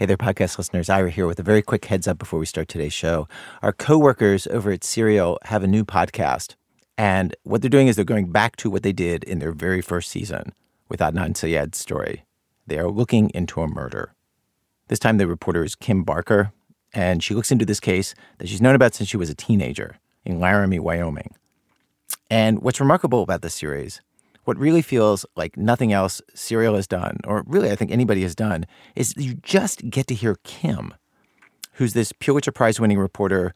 Hey there, podcast listeners. Ira here with a very quick heads up before we start today's show. Our coworkers over at Serial have a new podcast, and what they're doing is they're going back to what they did in their very first season with Adnan Syed's story. They are looking into a murder. This time, the reporter is Kim Barker, and she looks into this case that she's known about since she was a teenager in Laramie, Wyoming. And what's remarkable about this series what really feels like nothing else Serial has done, or really I think anybody has done, is you just get to hear Kim, who's this Pulitzer Prize winning reporter,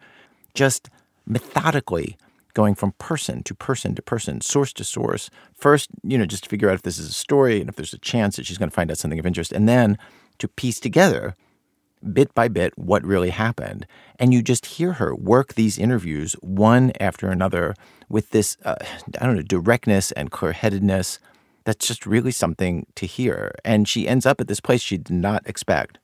just methodically going from person to person to person, source to source. First, you know, just to figure out if this is a story and if there's a chance that she's going to find out something of interest, and then to piece together bit by bit what really happened. And you just hear her work these interviews one after another with this, uh, I don't know, directness and clear headedness. That's just really something to hear. And she ends up at this place she did not expect.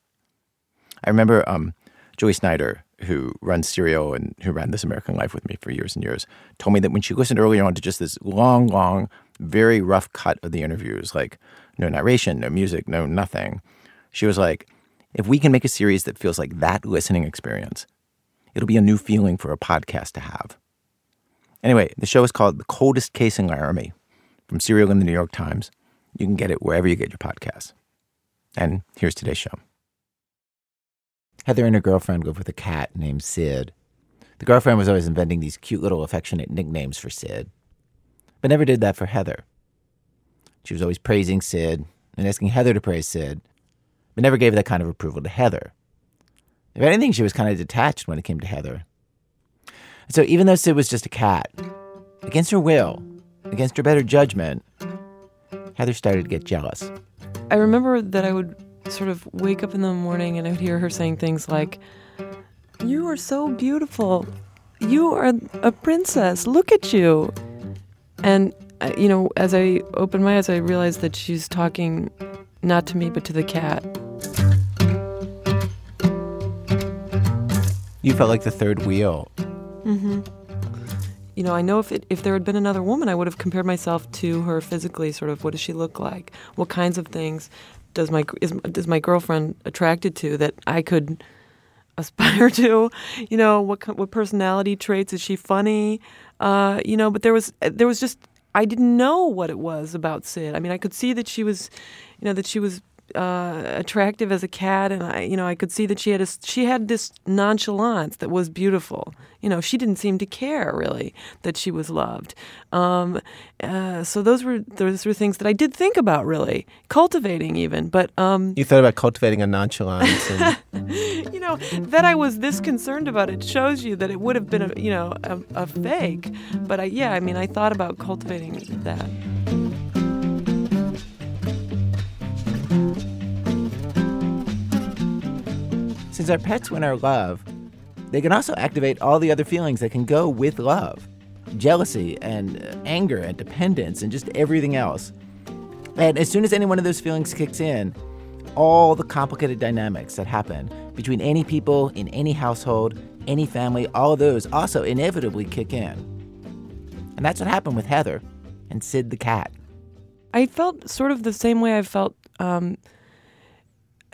I remember um, Julie Snyder, who runs Serial and who ran This American Life with me for years and years, told me that when she listened earlier on to just this long, long, very rough cut of the interviews, like no narration, no music, no nothing, she was like, if we can make a series that feels like that listening experience, it'll be a new feeling for a podcast to have. Anyway, the show is called The Coldest Case in Laramie from Serial and the New York Times. You can get it wherever you get your podcasts. And here's today's show. Heather and her girlfriend live with a cat named Sid. The girlfriend was always inventing these cute little affectionate nicknames for Sid, but never did that for Heather. She was always praising Sid and asking Heather to praise Sid, but never gave that kind of approval to Heather. If anything, she was kind of detached when it came to Heather. So even though Sid was just a cat, against her will, against her better judgment, Heather started to get jealous. I remember that I would sort of wake up in the morning and I would hear her saying things like, You are so beautiful. You are a princess. Look at you. And, uh, you know, as I opened my eyes, I realized that she's talking not to me, but to the cat. You felt like the third wheel Mm-hmm. You know, I know if it, if there had been another woman, I would have compared myself to her physically. Sort of, what does she look like? What kinds of things does my is, is my girlfriend attracted to that I could aspire to? You know, what what personality traits is she funny? Uh, you know, but there was there was just I didn't know what it was about Sid. I mean, I could see that she was, you know, that she was uh, attractive as a cat, and I, you know, I could see that she had a, she had this nonchalance that was beautiful. You know, she didn't seem to care really that she was loved. Um, uh, so those were those were things that I did think about really cultivating even. But um, you thought about cultivating a nonchalance, and... you know, that I was this concerned about it shows you that it would have been a you know a, a fake. But I, yeah, I mean, I thought about cultivating that. Since our pets win our love, they can also activate all the other feelings that can go with love jealousy and uh, anger and dependence and just everything else. And as soon as any one of those feelings kicks in, all the complicated dynamics that happen between any people in any household, any family, all of those also inevitably kick in. And that's what happened with Heather and Sid the cat. I felt sort of the same way I felt um,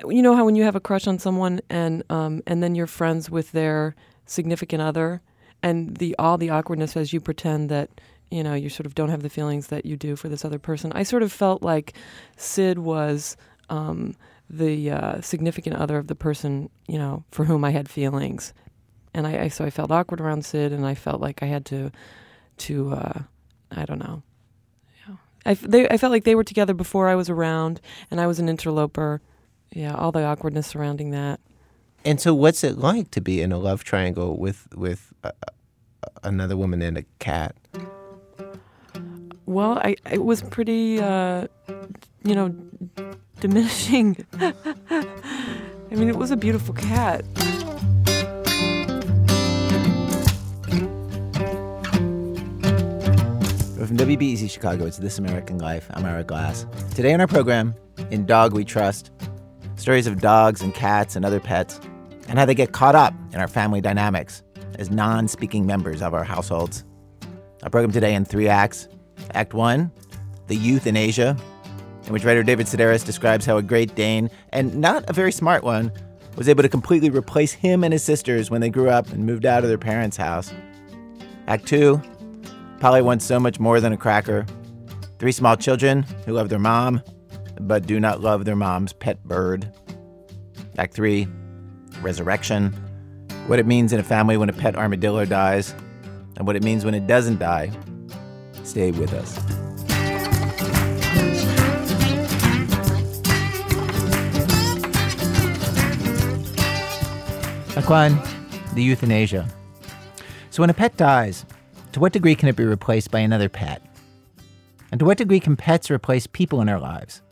you know how when you have a crush on someone and um, and then you're friends with their significant other, and the all the awkwardness as you pretend that you know you sort of don't have the feelings that you do for this other person. I sort of felt like Sid was um, the uh, significant other of the person you know for whom I had feelings, and I, I, so I felt awkward around Sid, and I felt like I had to to uh, I don't know. I, they, I felt like they were together before I was around, and I was an interloper yeah, all the awkwardness surrounding that. And so, what's it like to be in a love triangle with with uh, another woman and a cat? Well, I it was pretty, uh, you know, diminishing. I mean, it was a beautiful cat. From WBEZ Chicago, it's This American Life. I'm Ira Glass. Today on our program, In Dog We Trust, stories of dogs and cats and other pets, and how they get caught up in our family dynamics as non speaking members of our households. Our program today in three acts. Act one, The Youth in Asia, in which writer David Sedaris describes how a Great Dane, and not a very smart one, was able to completely replace him and his sisters when they grew up and moved out of their parents' house. Act two Polly wants so much more than a cracker. Three small children who love their mom, but do not love their mom's pet bird. Act three Resurrection. What it means in a family when a pet armadillo dies, and what it means when it doesn't die. Stay with us. Aquan, The euthanasia. So when a pet dies, to what degree can it be replaced by another pet? And to what degree can pets replace people in our lives?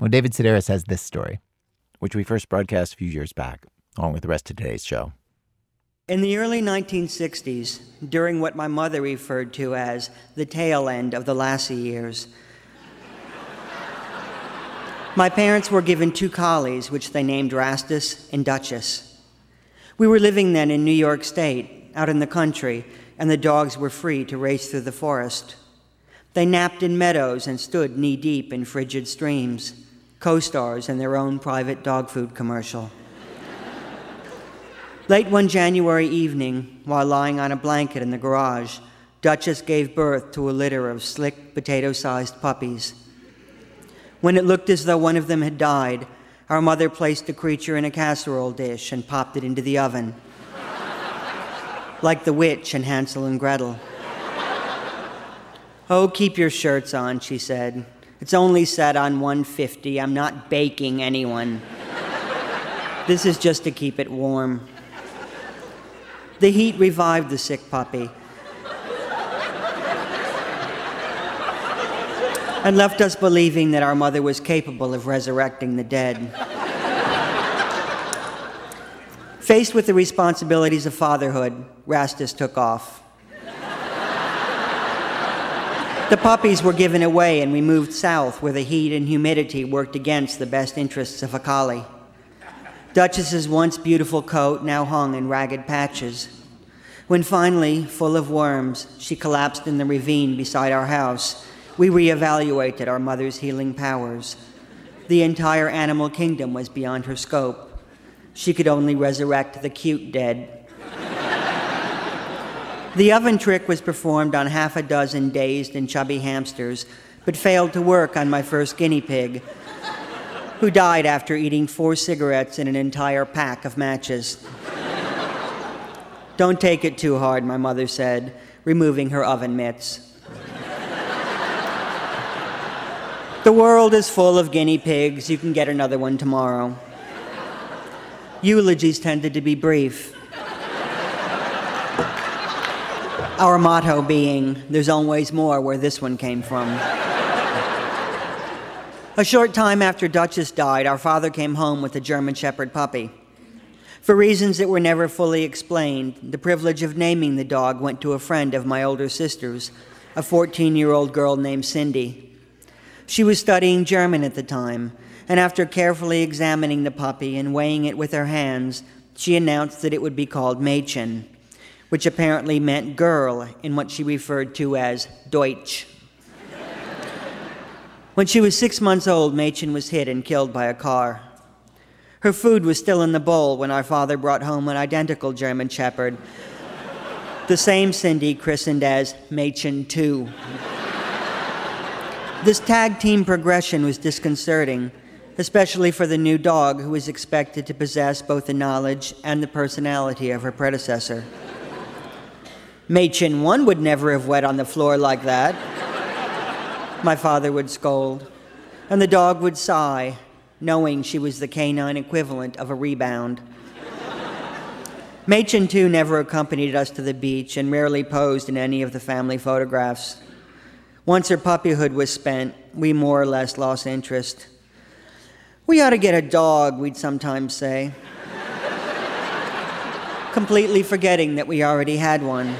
Well, David Sedaris has this story, which we first broadcast a few years back, along with the rest of today's show. In the early 1960s, during what my mother referred to as the tail end of the Lassie years, my parents were given two collies, which they named Rastus and Duchess. We were living then in New York State, out in the country, and the dogs were free to race through the forest. They napped in meadows and stood knee deep in frigid streams, co stars in their own private dog food commercial. Late one January evening, while lying on a blanket in the garage, Duchess gave birth to a litter of slick, potato sized puppies. When it looked as though one of them had died, our mother placed the creature in a casserole dish and popped it into the oven. Like the witch in Hansel and Gretel. Oh, keep your shirts on, she said. It's only set on 150. I'm not baking anyone. this is just to keep it warm. The heat revived the sick puppy and left us believing that our mother was capable of resurrecting the dead. Faced with the responsibilities of fatherhood, Rastus took off. The puppies were given away, and we moved south where the heat and humidity worked against the best interests of a collie. Duchess's once beautiful coat now hung in ragged patches. When finally, full of worms, she collapsed in the ravine beside our house, we reevaluated our mother's healing powers. The entire animal kingdom was beyond her scope. She could only resurrect the cute dead the oven trick was performed on half a dozen dazed and chubby hamsters, but failed to work on my first guinea pig, who died after eating four cigarettes and an entire pack of matches. Don't take it too hard, my mother said, removing her oven mitts. the world is full of guinea pigs. You can get another one tomorrow. Eulogies tended to be brief. Our motto being, there's always more where this one came from. a short time after Duchess died, our father came home with a German Shepherd puppy. For reasons that were never fully explained, the privilege of naming the dog went to a friend of my older sister's, a 14 year old girl named Cindy. She was studying German at the time, and after carefully examining the puppy and weighing it with her hands, she announced that it would be called Mädchen which apparently meant girl in what she referred to as Deutsch. when she was six months old, Mädchen was hit and killed by a car. Her food was still in the bowl when our father brought home an identical German Shepherd, the same Cindy christened as Mädchen 2. this tag team progression was disconcerting, especially for the new dog who was expected to possess both the knowledge and the personality of her predecessor. Mädchen 1 would never have wet on the floor like that. My father would scold, and the dog would sigh, knowing she was the canine equivalent of a rebound. Mädchen 2 never accompanied us to the beach and rarely posed in any of the family photographs. Once her puppyhood was spent, we more or less lost interest. We ought to get a dog, we'd sometimes say, completely forgetting that we already had one.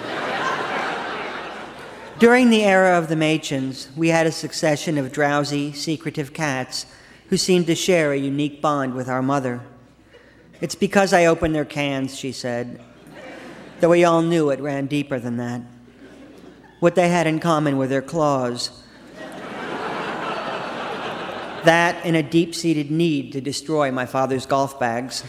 During the era of the Mädchens, we had a succession of drowsy, secretive cats who seemed to share a unique bond with our mother. It's because I opened their cans, she said, though we all knew it ran deeper than that. What they had in common were their claws. That and a deep seated need to destroy my father's golf bags.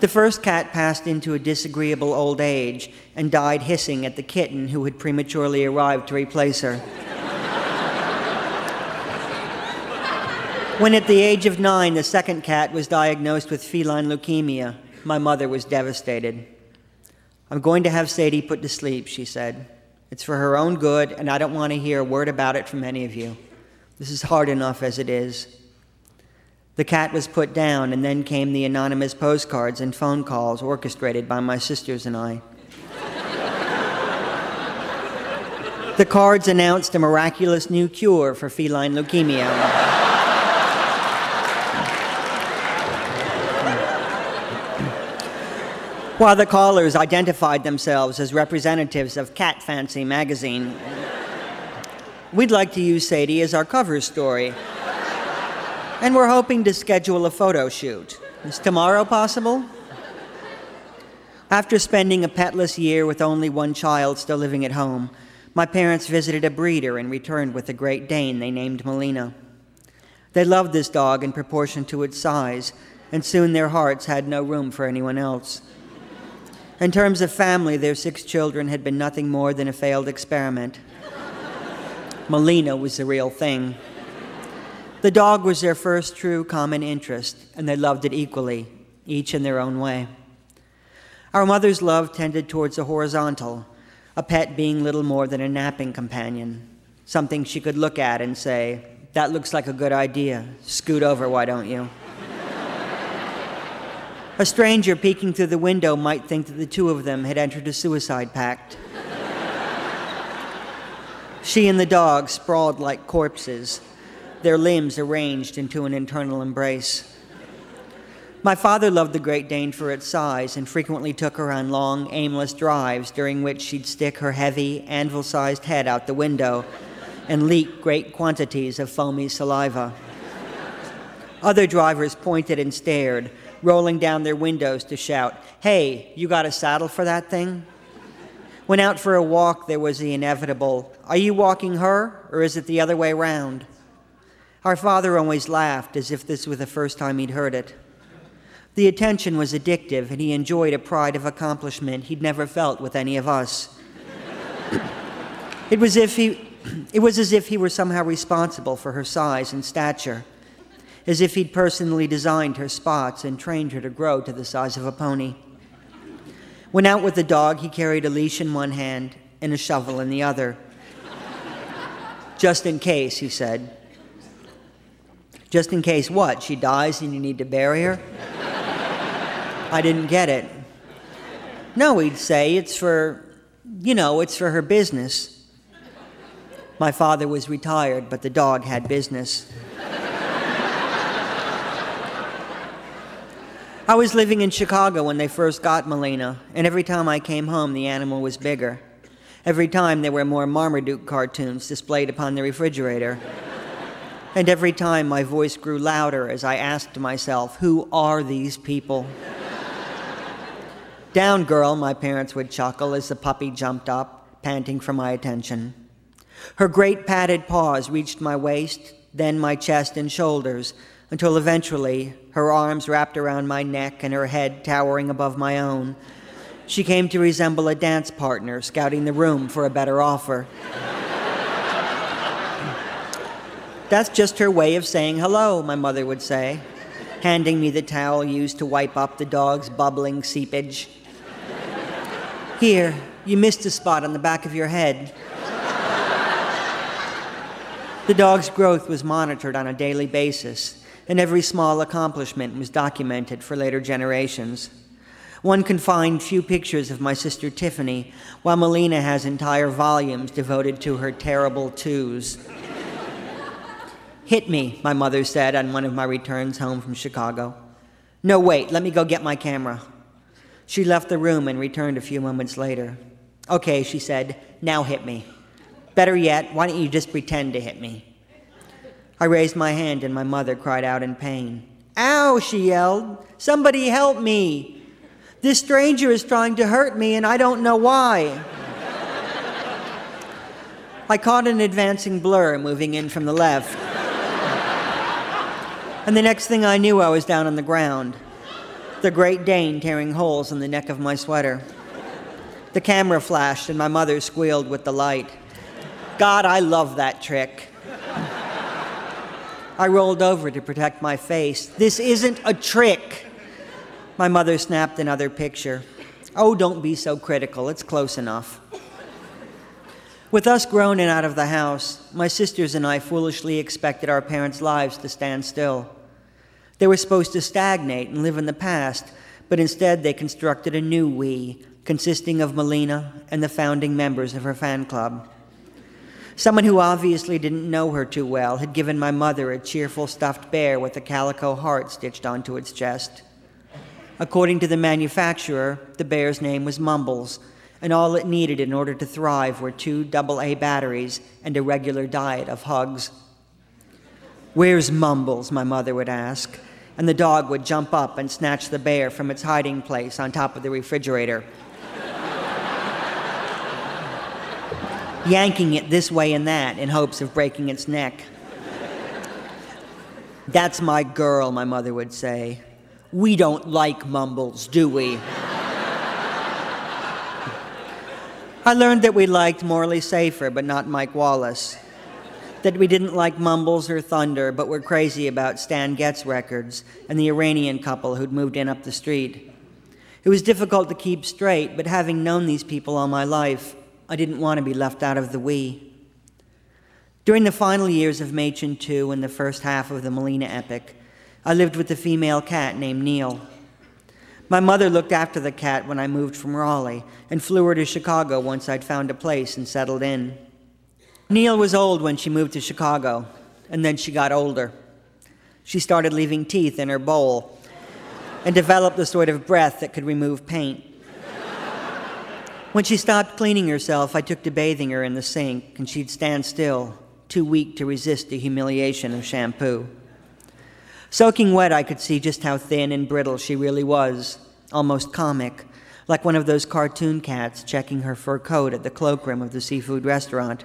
The first cat passed into a disagreeable old age and died hissing at the kitten who had prematurely arrived to replace her. when at the age of nine, the second cat was diagnosed with feline leukemia, my mother was devastated. I'm going to have Sadie put to sleep, she said. It's for her own good, and I don't want to hear a word about it from any of you. This is hard enough as it is. The cat was put down, and then came the anonymous postcards and phone calls orchestrated by my sisters and I. the cards announced a miraculous new cure for feline leukemia. While the callers identified themselves as representatives of Cat Fancy magazine, we'd like to use Sadie as our cover story and we're hoping to schedule a photo shoot. Is tomorrow possible? After spending a petless year with only one child still living at home, my parents visited a breeder and returned with a Great Dane they named Melina. They loved this dog in proportion to its size, and soon their hearts had no room for anyone else. In terms of family, their six children had been nothing more than a failed experiment. Melina was the real thing. The dog was their first true common interest, and they loved it equally, each in their own way. Our mother's love tended towards the horizontal, a pet being little more than a napping companion, something she could look at and say, That looks like a good idea. Scoot over, why don't you? a stranger peeking through the window might think that the two of them had entered a suicide pact. She and the dog sprawled like corpses, their limbs arranged into an internal embrace. My father loved the Great Dane for its size and frequently took her on long, aimless drives during which she'd stick her heavy, anvil sized head out the window and leak great quantities of foamy saliva. Other drivers pointed and stared, rolling down their windows to shout, Hey, you got a saddle for that thing? When out for a walk, there was the inevitable, Are you walking her, or is it the other way round? Our father always laughed as if this were the first time he'd heard it. The attention was addictive, and he enjoyed a pride of accomplishment he'd never felt with any of us. it, was if he, it was as if he were somehow responsible for her size and stature, as if he'd personally designed her spots and trained her to grow to the size of a pony. When out with the dog, he carried a leash in one hand and a shovel in the other. Just in case, he said. Just in case what? She dies and you need to bury her? I didn't get it. No, he'd say, it's for, you know, it's for her business. My father was retired, but the dog had business. I was living in Chicago when they first got Melina, and every time I came home, the animal was bigger. Every time there were more Marmaduke cartoons displayed upon the refrigerator. And every time my voice grew louder as I asked myself, Who are these people? Down, girl, my parents would chuckle as the puppy jumped up, panting for my attention. Her great padded paws reached my waist, then my chest and shoulders, until eventually her arms wrapped around my neck and her head towering above my own. She came to resemble a dance partner scouting the room for a better offer. That's just her way of saying hello, my mother would say, handing me the towel used to wipe up the dog's bubbling seepage. Here, you missed a spot on the back of your head. The dog's growth was monitored on a daily basis, and every small accomplishment was documented for later generations. One can find few pictures of my sister Tiffany, while Melina has entire volumes devoted to her terrible twos. Hit me, my mother said on one of my returns home from Chicago. No, wait, let me go get my camera. She left the room and returned a few moments later. Okay, she said, now hit me. Better yet, why don't you just pretend to hit me? I raised my hand and my mother cried out in pain. Ow, she yelled. Somebody help me. This stranger is trying to hurt me and I don't know why. I caught an advancing blur moving in from the left. And the next thing I knew, I was down on the ground, the Great Dane tearing holes in the neck of my sweater. The camera flashed, and my mother squealed with delight. God, I love that trick. I rolled over to protect my face. This isn't a trick. My mother snapped another picture. Oh, don't be so critical. It's close enough. With us grown and out of the house, my sisters and I foolishly expected our parents' lives to stand still. They were supposed to stagnate and live in the past, but instead they constructed a new we, consisting of Melina and the founding members of her fan club. Someone who obviously didn't know her too well had given my mother a cheerful stuffed bear with a calico heart stitched onto its chest. According to the manufacturer, the bear's name was Mumbles, and all it needed in order to thrive were two AA batteries and a regular diet of hugs. Where's Mumbles? my mother would ask, and the dog would jump up and snatch the bear from its hiding place on top of the refrigerator. Yanking it this way and that in hopes of breaking its neck. That's my girl, my mother would say. We don't like mumbles, do we? I learned that we liked Morley Safer, but not Mike Wallace. That we didn't like Mumbles or Thunder, but were crazy about Stan Getz records and the Iranian couple who'd moved in up the street. It was difficult to keep straight, but having known these people all my life, I didn't want to be left out of the we. During the final years of Mädchen 2 and the first half of the Melina epic, I lived with a female cat named Neil. My mother looked after the cat when I moved from Raleigh and flew her to Chicago once I'd found a place and settled in. Neil was old when she moved to Chicago, and then she got older. She started leaving teeth in her bowl and developed the sort of breath that could remove paint. When she stopped cleaning herself, I took to bathing her in the sink, and she'd stand still, too weak to resist the humiliation of shampoo. Soaking wet, I could see just how thin and brittle she really was, almost comic, like one of those cartoon cats checking her fur coat at the cloakroom of the seafood restaurant.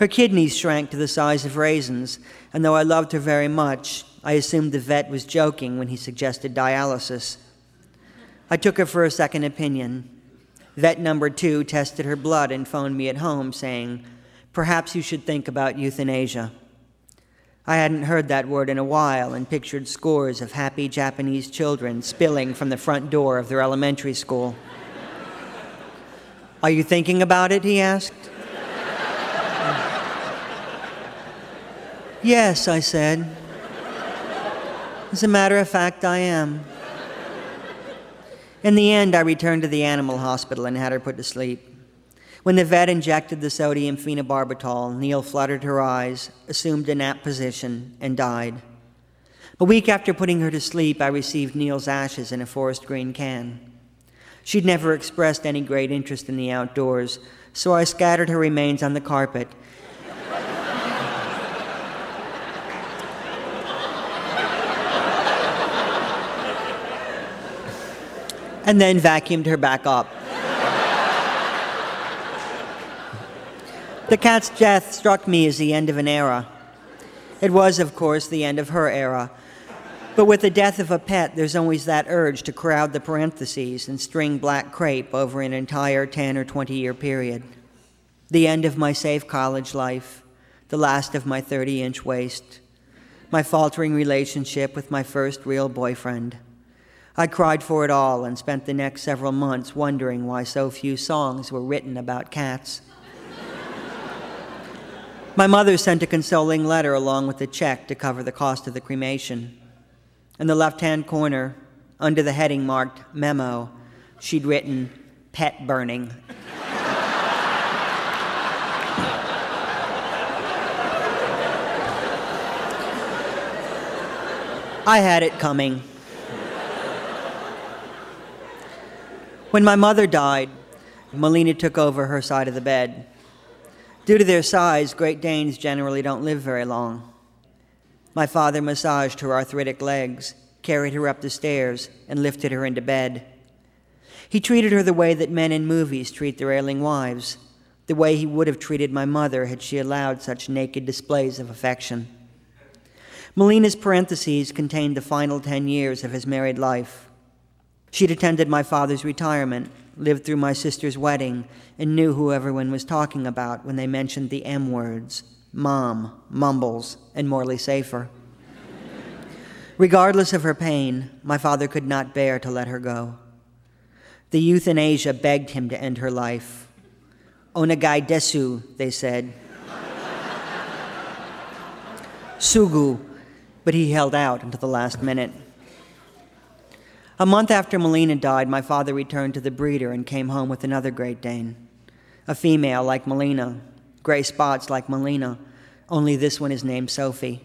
Her kidneys shrank to the size of raisins, and though I loved her very much, I assumed the vet was joking when he suggested dialysis. I took her for a second opinion. Vet number two tested her blood and phoned me at home saying, Perhaps you should think about euthanasia. I hadn't heard that word in a while and pictured scores of happy Japanese children spilling from the front door of their elementary school. Are you thinking about it? he asked. yes, I said. As a matter of fact, I am. In the end, I returned to the animal hospital and had her put to sleep. When the vet injected the sodium phenobarbital, Neil fluttered her eyes, assumed a nap position, and died. A week after putting her to sleep, I received Neil's ashes in a forest green can. She'd never expressed any great interest in the outdoors, so I scattered her remains on the carpet. And then vacuumed her back up. The cat's death struck me as the end of an era. It was, of course, the end of her era. But with the death of a pet, there's always that urge to crowd the parentheses and string black crepe over an entire 10 or 20 year period. The end of my safe college life, the last of my 30 inch waist, my faltering relationship with my first real boyfriend. I cried for it all and spent the next several months wondering why so few songs were written about cats. My mother sent a consoling letter along with a check to cover the cost of the cremation. In the left hand corner, under the heading marked Memo, she'd written, Pet burning. I had it coming. When my mother died, Melina took over her side of the bed. Due to their size, Great Danes generally don't live very long. My father massaged her arthritic legs, carried her up the stairs, and lifted her into bed. He treated her the way that men in movies treat their ailing wives, the way he would have treated my mother had she allowed such naked displays of affection. Melina's parentheses contained the final 10 years of his married life. She'd attended my father's retirement, lived through my sister's wedding, and knew who everyone was talking about when they mentioned the M words Mom, Mumbles, and Morley Safer. Regardless of her pain, my father could not bear to let her go. The youth in Asia begged him to end her life. Onegai desu, they said. Sugu, but he held out until the last minute. A month after Melina died, my father returned to the breeder and came home with another Great Dane. A female like Melina, gray spots like Melina, only this one is named Sophie.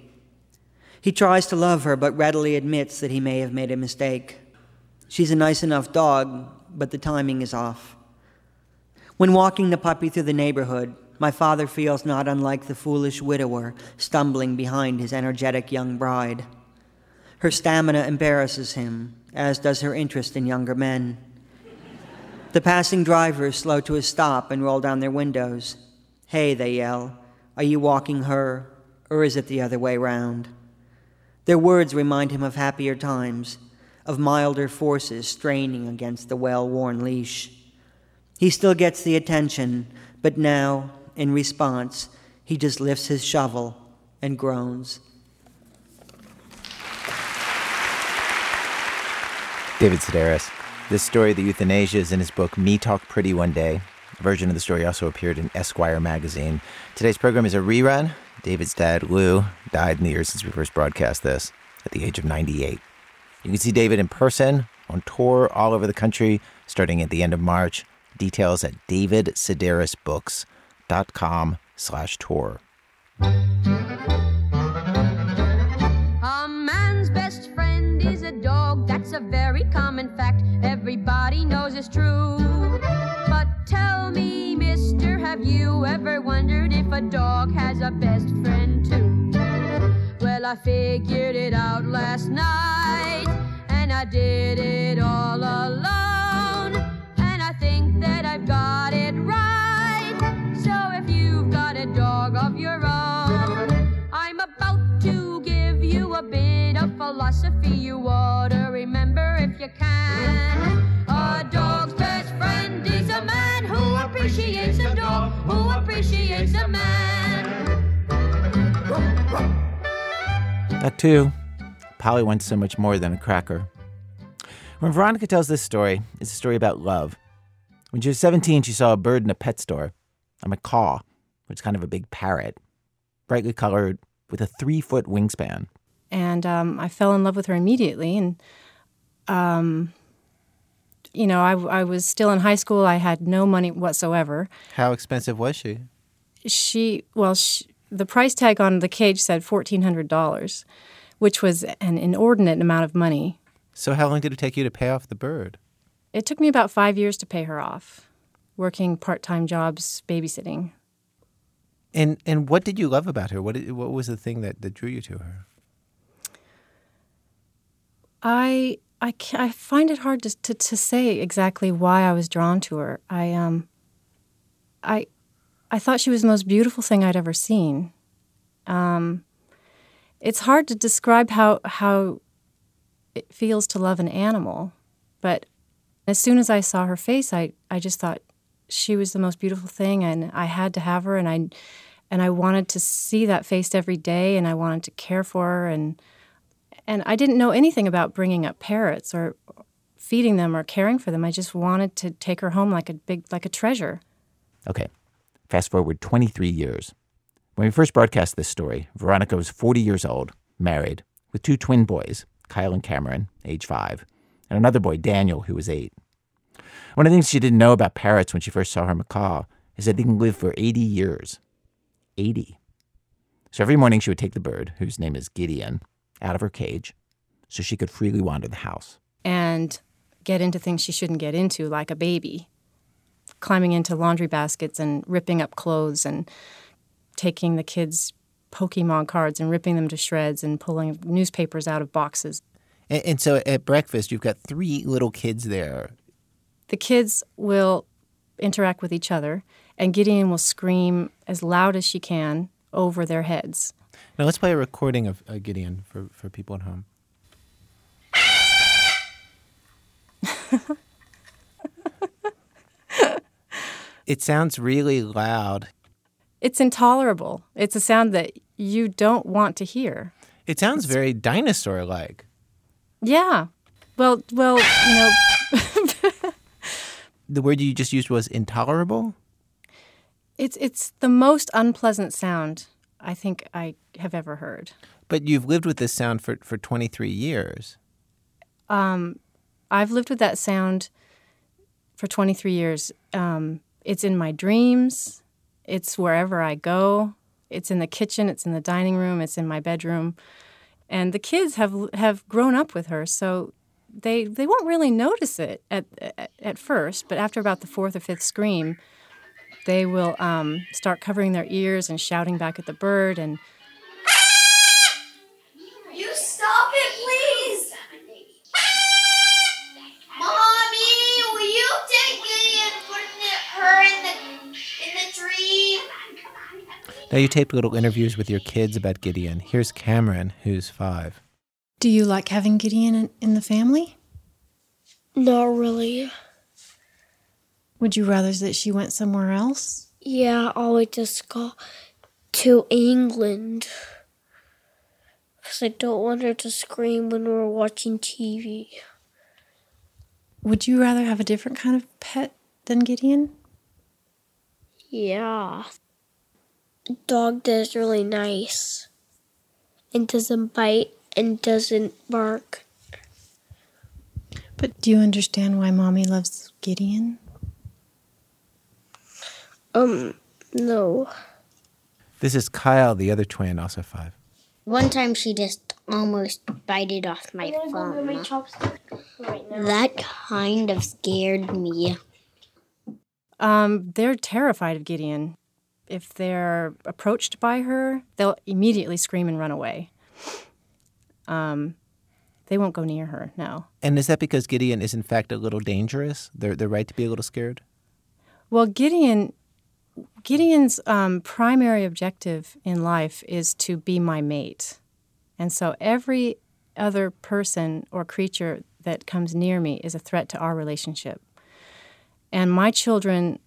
He tries to love her, but readily admits that he may have made a mistake. She's a nice enough dog, but the timing is off. When walking the puppy through the neighborhood, my father feels not unlike the foolish widower stumbling behind his energetic young bride. Her stamina embarrasses him, as does her interest in younger men. The passing drivers slow to a stop and roll down their windows. Hey, they yell, are you walking her, or is it the other way round? Their words remind him of happier times, of milder forces straining against the well worn leash. He still gets the attention, but now, in response, he just lifts his shovel and groans. David Sedaris. This story, of The Euthanasia, is in his book Me Talk Pretty One Day. A version of the story also appeared in Esquire magazine. Today's program is a rerun. David's dad, Lou, died in the year since we first broadcast this at the age of 98. You can see David in person on tour all over the country starting at the end of March. Details at davidsedarisbooks.com slash tour. a man's best friend is a dog that's a very wondered if a dog has a best friend too? Well, I figured it out last night, and I did it all alone. That too. Polly wants so much more than a cracker. When Veronica tells this story, it's a story about love. When she was 17, she saw a bird in a pet store, a macaw, which is kind of a big parrot, brightly colored, with a three foot wingspan. And um, I fell in love with her immediately. And, um, you know, I, I was still in high school. I had no money whatsoever. How expensive was she? She, well, she, the price tag on the cage said $1,400, which was an inordinate amount of money. So, how long did it take you to pay off the bird? It took me about five years to pay her off, working part time jobs, babysitting. And and what did you love about her? What what was the thing that, that drew you to her? I I, I find it hard to, to, to say exactly why I was drawn to her. I um I I thought she was the most beautiful thing I'd ever seen. Um, it's hard to describe how how it feels to love an animal, but as soon as I saw her face, I I just thought she was the most beautiful thing, and I had to have her, and I and I wanted to see that face every day, and I wanted to care for her, and and I didn't know anything about bringing up parrots or feeding them or caring for them. I just wanted to take her home like a big like a treasure. Okay, fast forward 23 years. When we first broadcast this story, Veronica was 40 years old, married, with two twin boys, Kyle and Cameron, age five, and another boy, Daniel, who was eight. One of the things she didn't know about parrots when she first saw her macaw is that they can live for 80 years. 80. So every morning she would take the bird, whose name is Gideon, out of her cage so she could freely wander the house. And get into things she shouldn't get into, like a baby, climbing into laundry baskets and ripping up clothes and taking the kids' Pokemon cards and ripping them to shreds and pulling newspapers out of boxes. And, and so at breakfast, you've got three little kids there. The kids will interact with each other, and Gideon will scream as loud as she can over their heads. Now let's play a recording of uh, Gideon for, for people at home. it sounds really loud. It's intolerable. It's a sound that you don't want to hear. It sounds very dinosaur like. Yeah. Well, well, you know, The word you just used was intolerable? it's it's the most unpleasant sound I think I have ever heard. But you've lived with this sound for, for 23 years. Um, I've lived with that sound for 23 years. Um, it's in my dreams. It's wherever I go. It's in the kitchen. It's in the dining room. It's in my bedroom. And the kids have have grown up with her, so they they won't really notice it at at, first. But after about the fourth or fifth scream, they will um, start covering their ears and shouting back at the bird and Now you taped little interviews with your kids about Gideon. Here's Cameron, who's five. Do you like having Gideon in, in the family? Not really. Would you rather that she went somewhere else? Yeah, I would just go to England. Because I don't want her to scream when we're watching TV. Would you rather have a different kind of pet than Gideon? Yeah. Dog that's really nice. And doesn't bite and doesn't bark. But do you understand why mommy loves Gideon? Um, no. This is Kyle, the other twin, also five. One time she just almost bited off my thumb. That kind of scared me. Um, they're terrified of Gideon. If they're approached by her, they'll immediately scream and run away. Um, they won't go near her, no. And is that because Gideon is in fact a little dangerous? They're, they're right to be a little scared? Well, Gideon, Gideon's um, primary objective in life is to be my mate, and so every other person or creature that comes near me is a threat to our relationship. And my children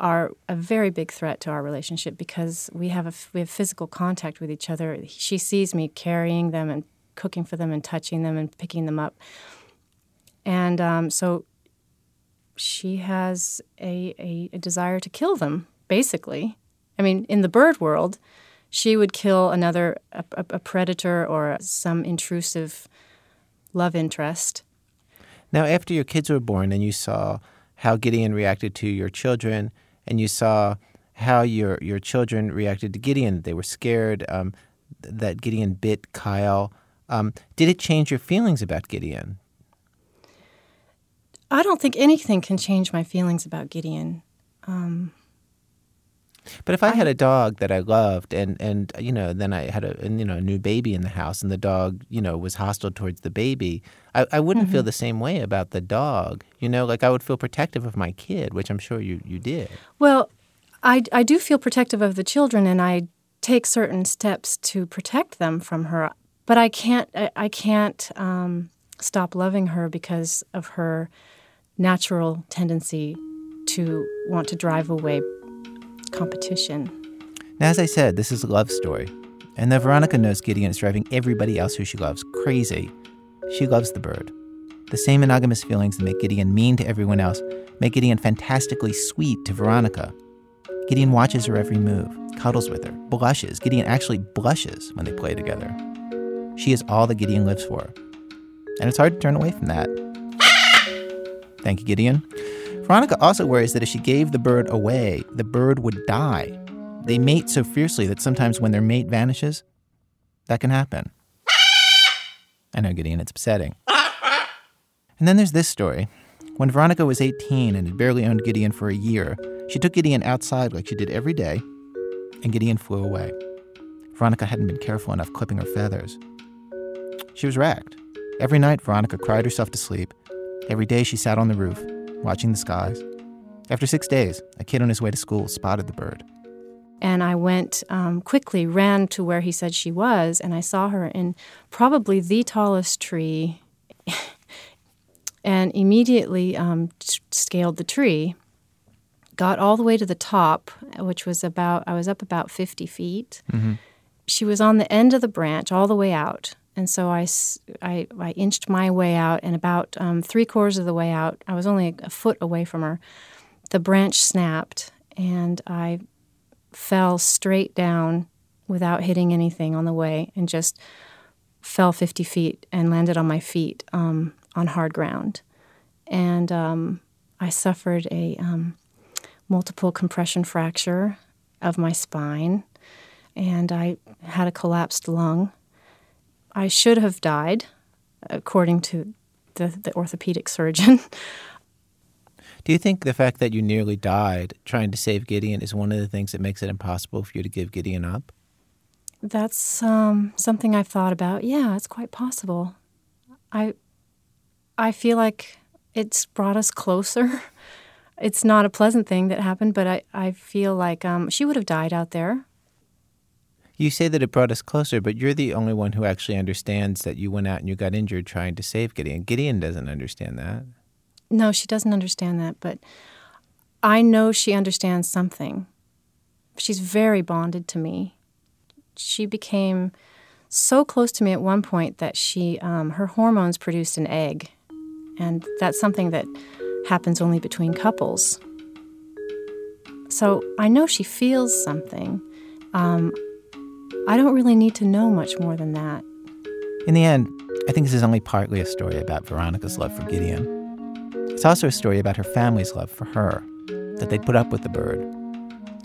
are a very big threat to our relationship because we have a we have physical contact with each other. She sees me carrying them and cooking for them and touching them and picking them up, and um, so she has a, a, a desire to kill them, basically. I mean, in the bird world, she would kill another, a, a, predator or some intrusive love interest. Now, after your kids were born and you saw how Gideon reacted to your children, and you saw how your, your children reacted to Gideon, they were scared um, that Gideon bit Kyle. Um, did it change your feelings about Gideon? I don't think anything can change my feelings about Gideon. Um, But if I, had a dog that I loved, and and you know, then I had a you know a new baby in the house, and the dog you know was hostile towards the baby, I, I wouldn't feel the same way about the dog. You know, like I would feel protective of my kid, which I'm sure you you did. well, I, I do feel protective of the children, and I take certain steps to protect them from her. But I can't I, I can't um, stop loving her because of her natural tendency to want to drive away competition. Now, as I said, this is a love story. And though Veronica knows Gideon is driving everybody else who she loves crazy, she loves the bird. The same monogamous feelings that make Gideon mean to everyone else make Gideon fantastically sweet to Veronica. Gideon watches her every move, cuddles with her, blushes. Gideon actually blushes when they play together. She is all that Gideon lives for. And it's hard to turn away from that. Thank you, Gideon. Veronica also worries that if she gave the bird away, the bird would die. They mate so fiercely that sometimes when their mate vanishes, that can happen. I know, Gideon, it's upsetting. And then there's this story. When Veronica was 18 and had barely owned Gideon for a year, she took Gideon outside like she did every day, and Gideon flew away. Veronica hadn't been careful enough clipping her feathers. She was wrecked. Every night, Veronica cried herself to sleep. Every day, she sat on the roof, watching the skies. After six days, a kid on his way to school spotted the bird. And I went um, quickly, ran to where he said she was, and I saw her in probably the tallest tree, and immediately um, scaled the tree. Got all the way to the top, which was about, I was up about 50 feet. Mm-hmm. She was on the end of the branch, all the way out. And so I, I, I inched my way out, and about um, three quarters of the way out, I was only a foot away from her. The branch snapped, and I fell straight down without hitting anything on the way and just fell 50 feet and landed on my feet um, on hard ground. And um, I suffered a um, multiple compression fracture of my spine, and I had a collapsed lung. I should have died, according to the, the orthopedic surgeon. Do you think the fact that you nearly died trying to save Gideon is one of the things that makes it impossible for you to give Gideon up? That's um, something I've thought about. Yeah, it's quite possible. I, I feel like it's brought us closer. It's not a pleasant thing that happened, but I, I feel like um, she would have died out there. You say that it brought us closer, but you're the only one who actually understands that you went out and you got injured trying to save Gideon. Gideon doesn't understand that. No, she doesn't understand that, but I know she understands something. She's very bonded to me. She became so close to me at one point that she um, her hormones produced an egg, and that's something that happens only between couples. So I know she feels something. Um, I don't really need to know much more than that. In the end, I think this is only partly a story about Veronica's love for Gideon. It's also a story about her family's love for her, that they'd put up with the bird.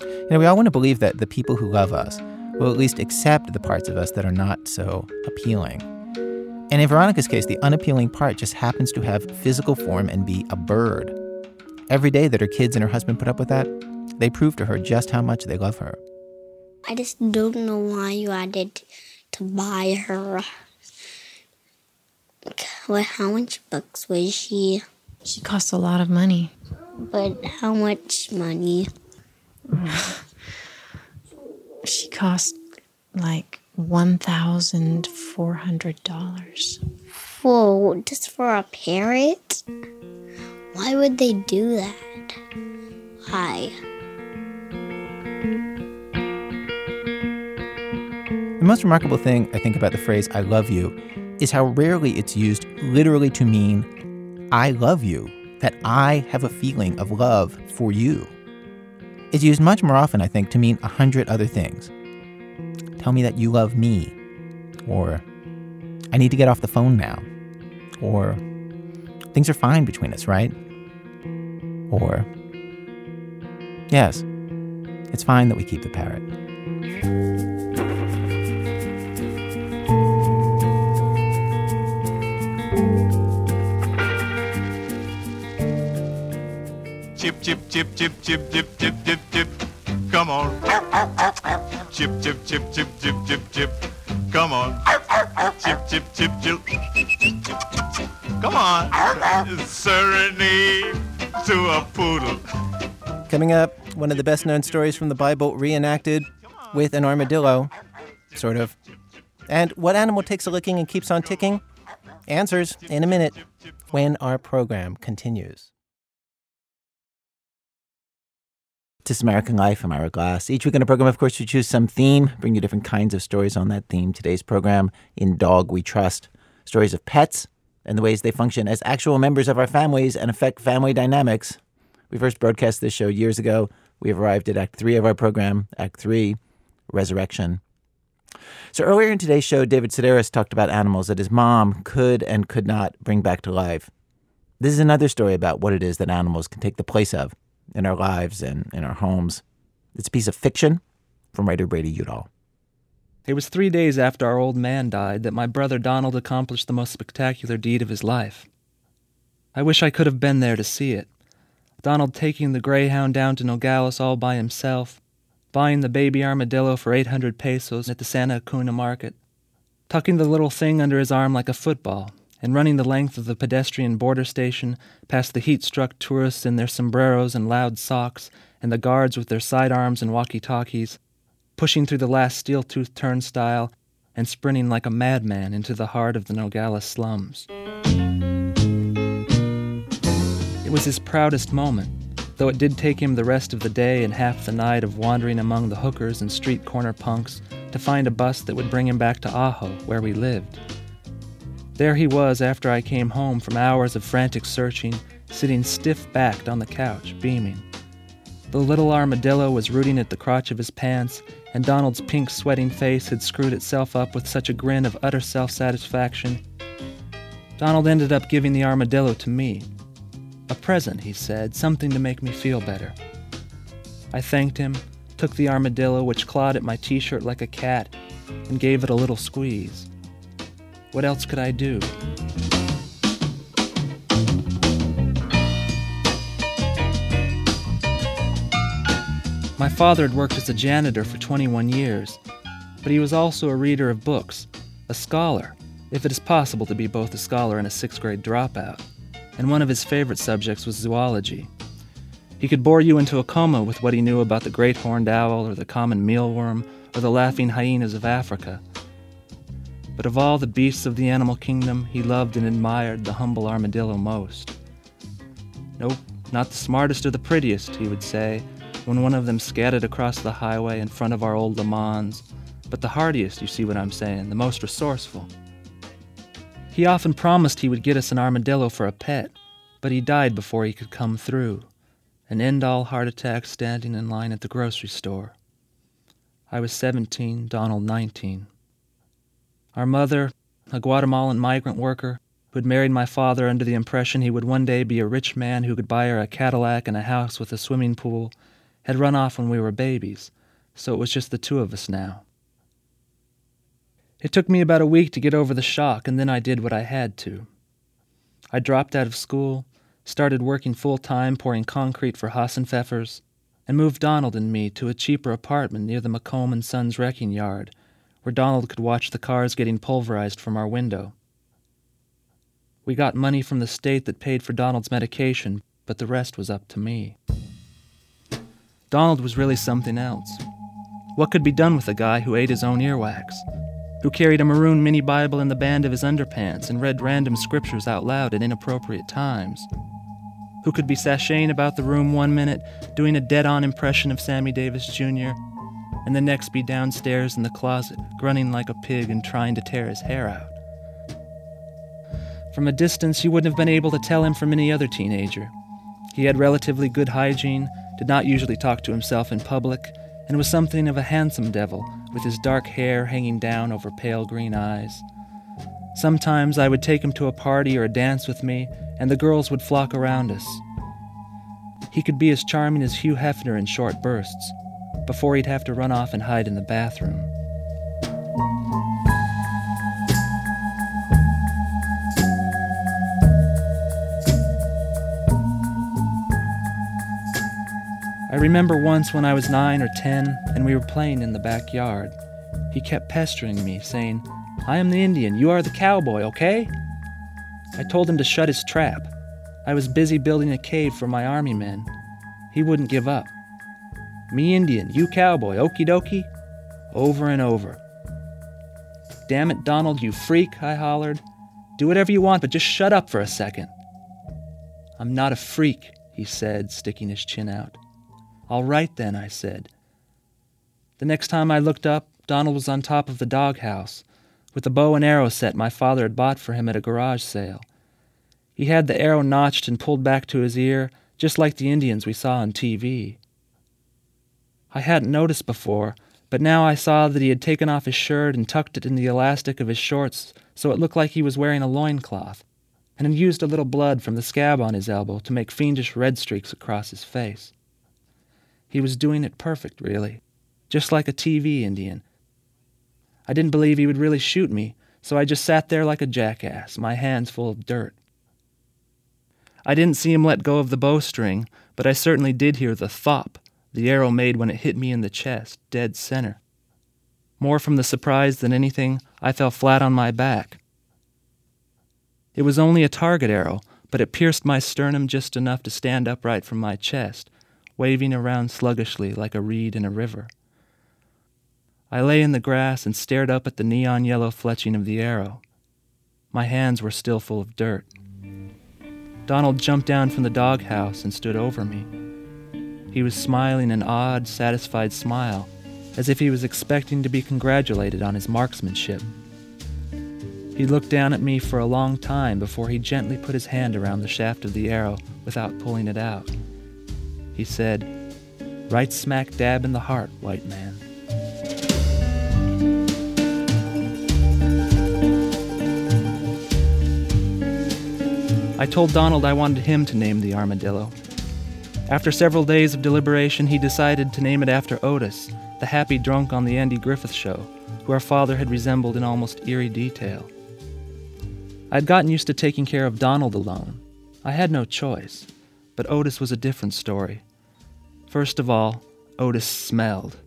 You know, we all want to believe that the people who love us will at least accept the parts of us that are not so appealing. And in Veronica's case, the unappealing part just happens to have physical form and be a bird. Every day that her kids and her husband put up with that, they prove to her just how much they love her. I just don't know why you added to buy her. Well, how much bucks was she? She costs a lot of money. But how much money? she cost like $1,400. Whoa, just for a parrot? Why would they do that? Why? The most remarkable thing I think about the phrase I love you is how rarely it's used literally to mean I love you, that I have a feeling of love for you. It's used much more often, I think, to mean a hundred other things. Tell me that you love me. Or, I need to get off the phone now. Or, things are fine between us, right? Or, yes, it's fine that we keep the parrot. Chip, chip, chip, chip, chip, chip, chip, chip, chip. Come on. Chip, chip, chip, chip, chip, chip, chip. Come on. Chip, chip, chip, chip. Come on. Serenade to a poodle. Coming up, one of the best known stories from the Bible reenacted with an armadillo. Sort of. And what animal takes a licking and keeps on ticking? Answers in a minute when our program continues. This American Life. I'm Ira Glass. Each week in the program, of course, we choose some theme, bring you different kinds of stories on that theme. Today's program, In Dog We Trust, stories of pets and the ways they function as actual members of our families and affect family dynamics. We first broadcast this show years ago. We have arrived at Act Three of our program, Act Three, Resurrection. So earlier in today's show, David Sedaris talked about animals that his mom could and could not bring back to life. This is another story about what it is that animals can take the place of in our lives and in our homes. It's a piece of fiction from writer Brady Udall. It was three days after our old man died that my brother Donald accomplished the most spectacular deed of his life. I wish I could have been there to see it. Donald taking the Greyhound down to Nogales all by himself, buying the baby armadillo for 800 pesos at the Santa Acuna market, tucking the little thing under his arm like a football, and running the length of the pedestrian border station past the heat struck tourists in their sombreros and loud socks, and the guards with their sidearms and walkie talkies, pushing through the last steel toothed turnstile and sprinting like a madman into the heart of the Nogales slums. It was his proudest moment, though it did take him the rest of the day and half the night of wandering among the hookers and street corner punks to find a bus that would bring him back to Ajo, where we lived. There he was after I came home from hours of frantic searching, sitting stiff backed on the couch, beaming. The little armadillo was rooting at the crotch of his pants, and Donald's pink, sweating face had screwed itself up with such a grin of utter self satisfaction. Donald ended up giving the armadillo to me. A present, he said, something to make me feel better. I thanked him, took the armadillo, which clawed at my t shirt like a cat, and gave it a little squeeze. What else could I do? My father had worked as a janitor for 21 years, but he was also a reader of books, a scholar, if it is possible to be both a scholar and a sixth grade dropout, and one of his favorite subjects was zoology. He could bore you into a coma with what he knew about the great horned owl or the common mealworm or the laughing hyenas of Africa. But of all the beasts of the animal kingdom, he loved and admired the humble armadillo most. Nope, not the smartest or the prettiest, he would say, when one of them scadded across the highway in front of our old Le Mans, but the hardiest, you see what I'm saying, the most resourceful. He often promised he would get us an armadillo for a pet, but he died before he could come through, an end all heart attack standing in line at the grocery store. I was 17, Donald 19. Our mother, a Guatemalan migrant worker, who had married my father under the impression he would one day be a rich man who could buy her a Cadillac and a house with a swimming pool, had run off when we were babies, so it was just the two of us now. It took me about a week to get over the shock, and then I did what I had to. I dropped out of school, started working full time pouring concrete for Hassenpfeffers, and moved Donald and me to a cheaper apartment near the McComb and Sons wrecking yard, where Donald could watch the cars getting pulverized from our window. We got money from the state that paid for Donald's medication, but the rest was up to me. Donald was really something else. What could be done with a guy who ate his own earwax, who carried a maroon mini Bible in the band of his underpants and read random scriptures out loud at inappropriate times? Who could be sashaying about the room one minute, doing a dead on impression of Sammy Davis Jr., and the next be downstairs in the closet, grunting like a pig and trying to tear his hair out? From a distance, you wouldn't have been able to tell him from any other teenager. He had relatively good hygiene, did not usually talk to himself in public, and was something of a handsome devil, with his dark hair hanging down over pale green eyes. Sometimes I would take him to a party or a dance with me, and the girls would flock around us. He could be as charming as Hugh Hefner in short bursts, before he'd have to run off and hide in the bathroom. I remember once when I was nine or ten and we were playing in the backyard. He kept pestering me, saying, I am the Indian, you are the cowboy, okay? I told him to shut his trap. I was busy building a cave for my army men. He wouldn't give up. Me Indian, you cowboy, okie dokie? Over and over. Damn it, Donald, you freak, I hollered. Do whatever you want, but just shut up for a second. I'm not a freak, he said, sticking his chin out. All right then, I said. The next time I looked up, Donald was on top of the doghouse, with a bow and arrow set my father had bought for him at a garage sale. He had the arrow notched and pulled back to his ear, just like the Indians we saw on TV. I hadn't noticed before, but now I saw that he had taken off his shirt and tucked it in the elastic of his shorts so it looked like he was wearing a loincloth, and had used a little blood from the scab on his elbow to make fiendish red streaks across his face. He was doing it perfect, really, just like a TV Indian. I didn't believe he would really shoot me, so I just sat there like a jackass, my hands full of dirt. I didn't see him let go of the bowstring, but I certainly did hear the thop the arrow made when it hit me in the chest, dead center. More from the surprise than anything, I fell flat on my back. It was only a target arrow, but it pierced my sternum just enough to stand upright from my chest, waving around sluggishly like a reed in a river. I lay in the grass and stared up at the neon yellow fletching of the arrow. My hands were still full of dirt. Donald jumped down from the doghouse and stood over me. He was smiling an odd, satisfied smile, as if he was expecting to be congratulated on his marksmanship. He looked down at me for a long time before he gently put his hand around the shaft of the arrow without pulling it out. He said, Right smack dab in the heart, white man. I told Donald I wanted him to name the armadillo. After several days of deliberation, he decided to name it after Otis, the happy drunk on the Andy Griffith Show, who our father had resembled in almost eerie detail. I'd gotten used to taking care of Donald alone. I had no choice. But Otis was a different story. First of all, Otis smelled.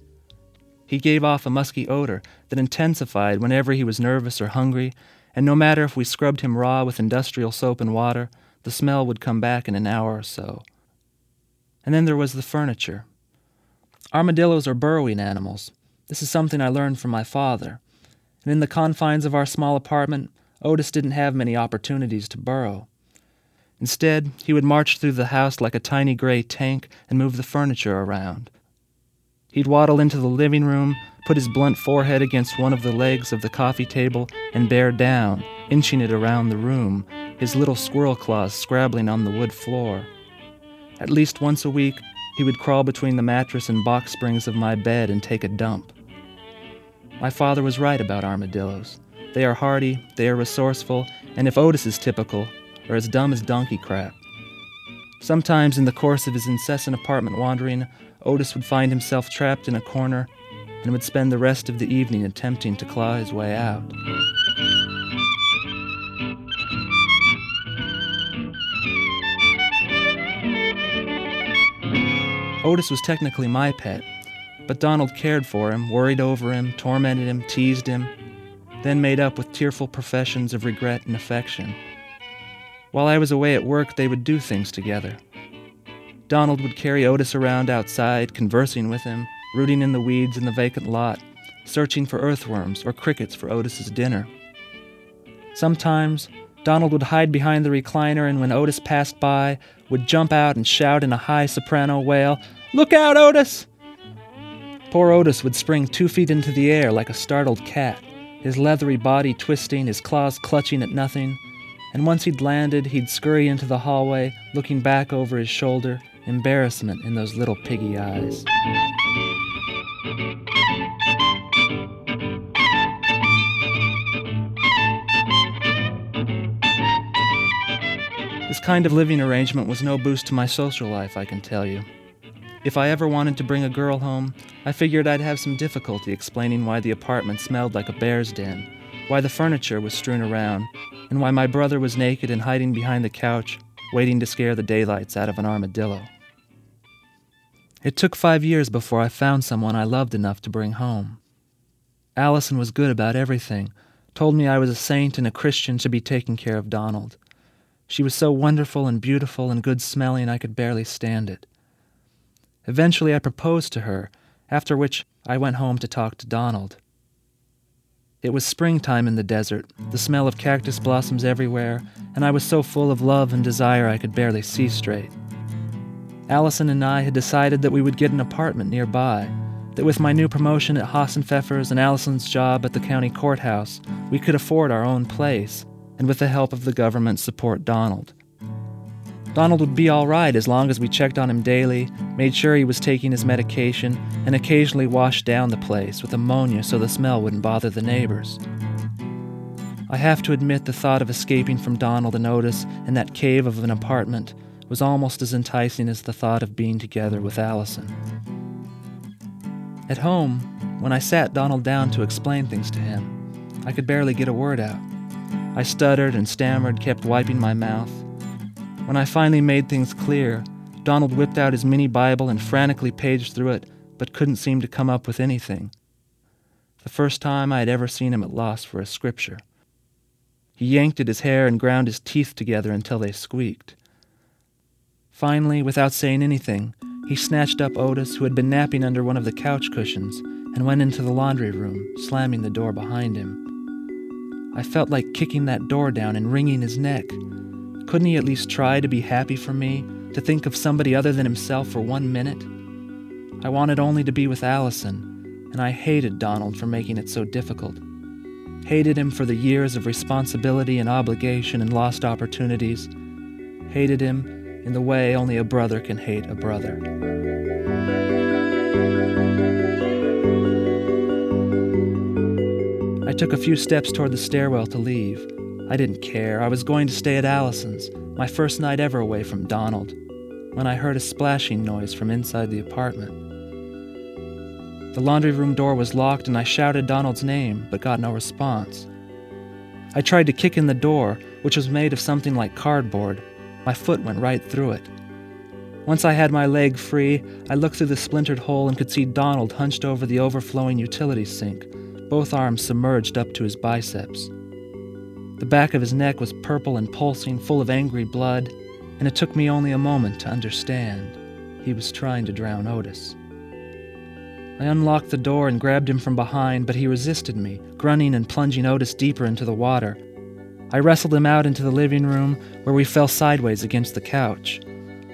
He gave off a musky odor that intensified whenever he was nervous or hungry, and no matter if we scrubbed him raw with industrial soap and water, the smell would come back in an hour or so. And then there was the furniture. Armadillos are burrowing animals. This is something I learned from my father. And in the confines of our small apartment, Otis didn't have many opportunities to burrow. Instead, he would march through the house like a tiny gray tank and move the furniture around. He'd waddle into the living room, put his blunt forehead against one of the legs of the coffee table, and bear down, inching it around the room, his little squirrel claws scrabbling on the wood floor. At least once a week, he would crawl between the mattress and box springs of my bed and take a dump. My father was right about armadillos. They are hardy, they are resourceful, and if Otis is typical, are as dumb as donkey crap. Sometimes, in the course of his incessant apartment wandering, Otis would find himself trapped in a corner and would spend the rest of the evening attempting to claw his way out. Otis was technically my pet, but Donald cared for him, worried over him, tormented him, teased him, then made up with tearful professions of regret and affection. While I was away at work, they would do things together. Donald would carry Otis around outside, conversing with him, rooting in the weeds in the vacant lot, searching for earthworms or crickets for Otis's dinner. Sometimes, Donald would hide behind the recliner and when Otis passed by, would jump out and shout in a high soprano wail, Look out, Otis! Poor Otis would spring two feet into the air like a startled cat, his leathery body twisting, his claws clutching at nothing, and once he'd landed, he'd scurry into the hallway, looking back over his shoulder, embarrassment in those little piggy eyes. This kind of living arrangement was no boost to my social life, I can tell you. If I ever wanted to bring a girl home, I figured I'd have some difficulty explaining why the apartment smelled like a bear's den, why the furniture was strewn around, and why my brother was naked and hiding behind the couch, waiting to scare the daylights out of an armadillo. It took five years before I found someone I loved enough to bring home. Allison was good about everything, told me I was a saint and a Christian to be taking care of Donald. She was so wonderful and beautiful and good smelling I could barely stand it. Eventually I proposed to her, after which I went home to talk to Donald. It was springtime in the desert, the smell of cactus blossoms everywhere, and I was so full of love and desire I could barely see straight. Allison and I had decided that we would get an apartment nearby, that with my new promotion at Hassenpfeffer's and Allison's job at the county courthouse, we could afford our own place, and with the help of the government support Donald. Donald would be all right as long as we checked on him daily, made sure he was taking his medication, and occasionally washed down the place with ammonia so the smell wouldn't bother the neighbors. I have to admit the thought of escaping from Donald and Otis in that cave of an apartment was almost as enticing as the thought of being together with Allison. At home, when I sat Donald down to explain things to him, I could barely get a word out. I stuttered and stammered, kept wiping my mouth. When I finally made things clear, Donald whipped out his mini Bible and frantically paged through it, but couldn't seem to come up with anything. The first time I had ever seen him at loss for a scripture. He yanked at his hair and ground his teeth together until they squeaked. Finally, without saying anything, he snatched up Otis, who had been napping under one of the couch cushions, and went into the laundry room, slamming the door behind him. I felt like kicking that door down and wringing his neck. Couldn't he at least try to be happy for me, to think of somebody other than himself for one minute? I wanted only to be with Allison, and I hated Donald for making it so difficult. Hated him for the years of responsibility and obligation and lost opportunities. Hated him in the way only a brother can hate a brother. I took a few steps toward the stairwell to leave. I didn't care. I was going to stay at Allison's, my first night ever away from Donald, when I heard a splashing noise from inside the apartment. The laundry room door was locked, and I shouted Donald's name, but got no response. I tried to kick in the door, which was made of something like cardboard. My foot went right through it. Once I had my leg free, I looked through the splintered hole and could see Donald hunched over the overflowing utility sink, both arms submerged up to his biceps. The back of his neck was purple and pulsing, full of angry blood, and it took me only a moment to understand. He was trying to drown Otis. I unlocked the door and grabbed him from behind, but he resisted me, grunting and plunging Otis deeper into the water. I wrestled him out into the living room, where we fell sideways against the couch.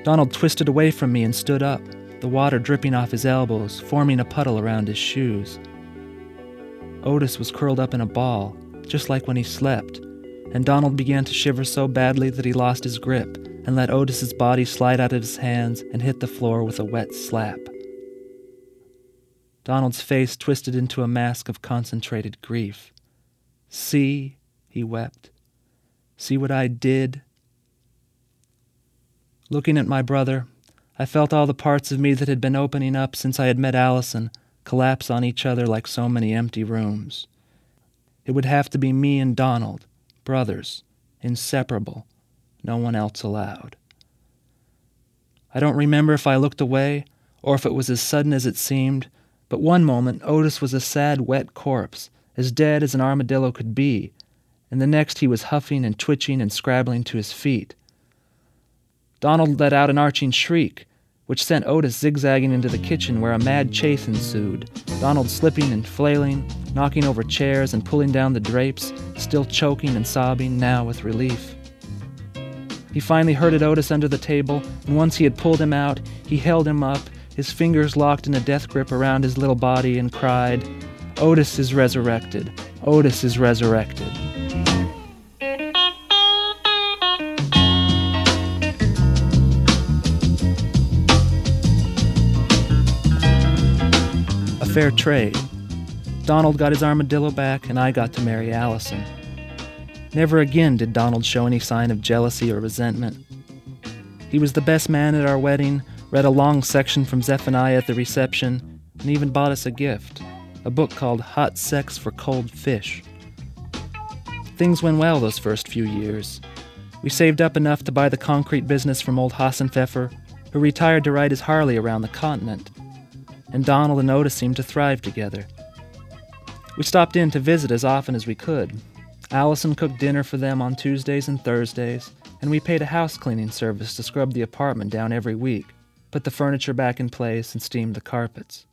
Donald twisted away from me and stood up, the water dripping off his elbows, forming a puddle around his shoes. Otis was curled up in a ball, just like when he slept, and Donald began to shiver so badly that he lost his grip and let Otis's body slide out of his hands and hit the floor with a wet slap. Donald's face twisted into a mask of concentrated grief. See, he wept. See what I did? Looking at my brother, I felt all the parts of me that had been opening up since I had met Allison collapse on each other like so many empty rooms. It would have to be me and Donald, brothers, inseparable, no one else allowed. I don't remember if I looked away or if it was as sudden as it seemed, but one moment Otis was a sad, wet corpse, as dead as an armadillo could be, and the next he was huffing and twitching and scrabbling to his feet. Donald let out an arching shriek, which sent Otis zigzagging into the kitchen where a mad chase ensued, Donald slipping and flailing, knocking over chairs and pulling down the drapes, still choking and sobbing, now with relief. He finally herded Otis under the table, and once he had pulled him out, he held him up, his fingers locked in a death grip around his little body, and cried, Otis is resurrected. Otis is resurrected. Fair trade. Donald got his armadillo back, and I got to marry Allison. Never again did Donald show any sign of jealousy or resentment. He was the best man at our wedding, read a long section from Zephaniah at the reception, and even bought us a gift a book called Hot Sex for Cold Fish. Things went well those first few years. We saved up enough to buy the concrete business from old Hassenpfeffer, who retired to ride his Harley around the continent. And Donald and Otis seemed to thrive together. We stopped in to visit as often as we could. Allison cooked dinner for them on Tuesdays and Thursdays, and we paid a house cleaning service to scrub the apartment down every week, put the furniture back in place, and steam the carpets.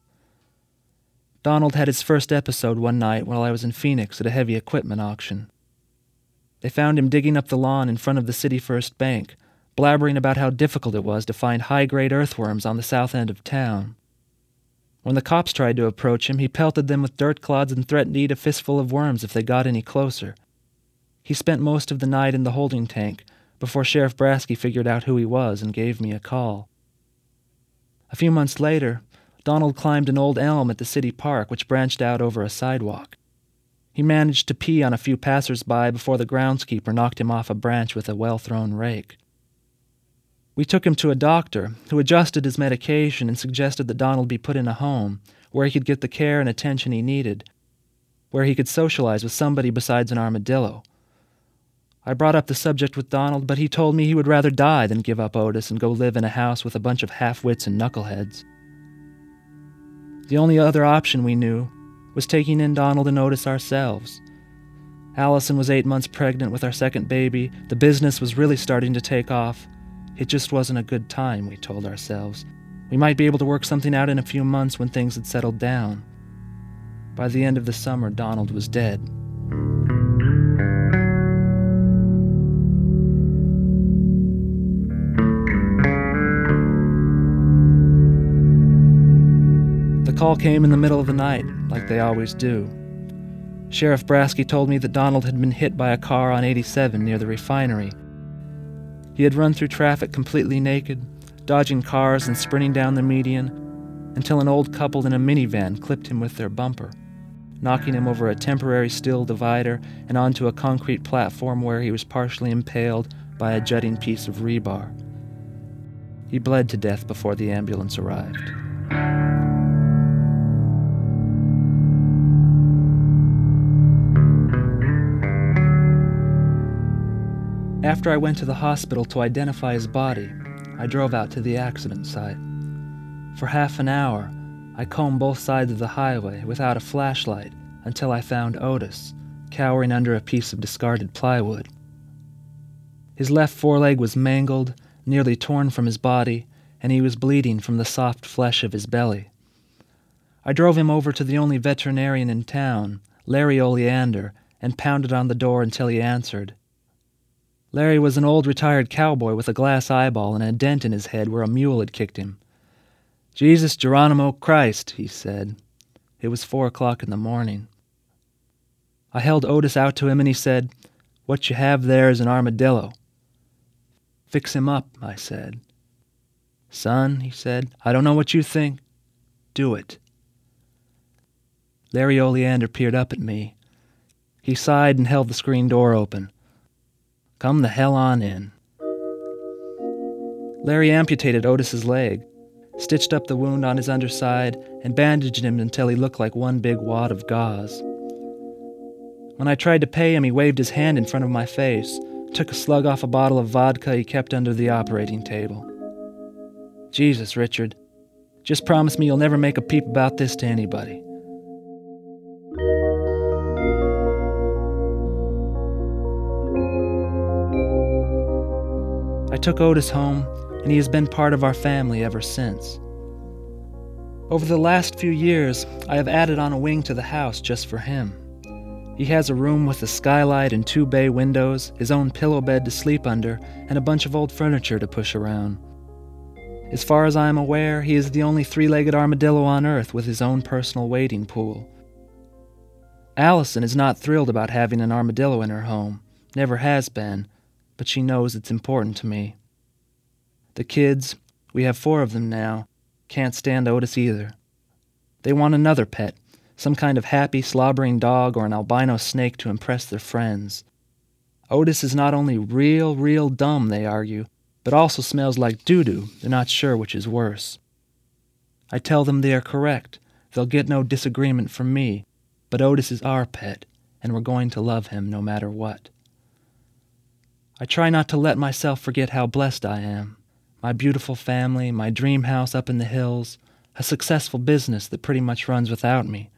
Donald had his first episode one night while I was in Phoenix at a heavy equipment auction. They found him digging up the lawn in front of the City First Bank, blabbering about how difficult it was to find high grade earthworms on the south end of town. When the cops tried to approach him, he pelted them with dirt clods and threatened to eat a fistful of worms if they got any closer. He spent most of the night in the holding tank before Sheriff Brasky figured out who he was and gave me a call. A few months later, Donald climbed an old elm at the city park which branched out over a sidewalk. He managed to pee on a few passers-by before the groundskeeper knocked him off a branch with a well-thrown rake. We took him to a doctor who adjusted his medication and suggested that Donald be put in a home where he could get the care and attention he needed, where he could socialize with somebody besides an armadillo. I brought up the subject with Donald, but he told me he would rather die than give up Otis and go live in a house with a bunch of half-wits and knuckleheads. The only other option we knew was taking in Donald and Otis ourselves. Allison was eight months pregnant with our second baby. The business was really starting to take off. It just wasn't a good time, we told ourselves. We might be able to work something out in a few months when things had settled down. By the end of the summer, Donald was dead. The call came in the middle of the night, like they always do. Sheriff Brasky told me that Donald had been hit by a car on 87 near the refinery. He had run through traffic completely naked, dodging cars and sprinting down the median, until an old couple in a minivan clipped him with their bumper, knocking him over a temporary steel divider and onto a concrete platform where he was partially impaled by a jutting piece of rebar. He bled to death before the ambulance arrived. After I went to the hospital to identify his body, I drove out to the accident site. For half an hour, I combed both sides of the highway without a flashlight until I found Otis, cowering under a piece of discarded plywood. His left foreleg was mangled, nearly torn from his body, and he was bleeding from the soft flesh of his belly. I drove him over to the only veterinarian in town, Larry Oleander, and pounded on the door until he answered. Larry was an old retired cowboy with a glass eyeball and a dent in his head where a mule had kicked him. Jesus Geronimo Christ, he said. It was four o'clock in the morning. I held Otis out to him and he said, What you have there is an armadillo. Fix him up, I said. Son, he said, I don't know what you think. Do it. Larry Oleander peered up at me. He sighed and held the screen door open. Come the hell on in. Larry amputated Otis's leg, stitched up the wound on his underside, and bandaged him until he looked like one big wad of gauze. When I tried to pay him, he waved his hand in front of my face, took a slug off a bottle of vodka he kept under the operating table. Jesus, Richard, just promise me you'll never make a peep about this to anybody. I took Otis home, and he has been part of our family ever since. Over the last few years, I have added on a wing to the house just for him. He has a room with a skylight and two bay windows, his own pillow bed to sleep under, and a bunch of old furniture to push around. As far as I am aware, he is the only three legged armadillo on Earth with his own personal wading pool. Allison is not thrilled about having an armadillo in her home, never has been, but she knows it's important to me. The kids, we have four of them now, can't stand Otis either. They want another pet, some kind of happy, slobbering dog or an albino snake to impress their friends. Otis is not only real, real dumb, they argue, but also smells like doo doo. They're not sure which is worse. I tell them they are correct. They'll get no disagreement from me, but Otis is our pet, and we're going to love him no matter what. I try not to let myself forget how blessed I am. My beautiful family, my dream house up in the hills, a successful business that pretty much runs without me.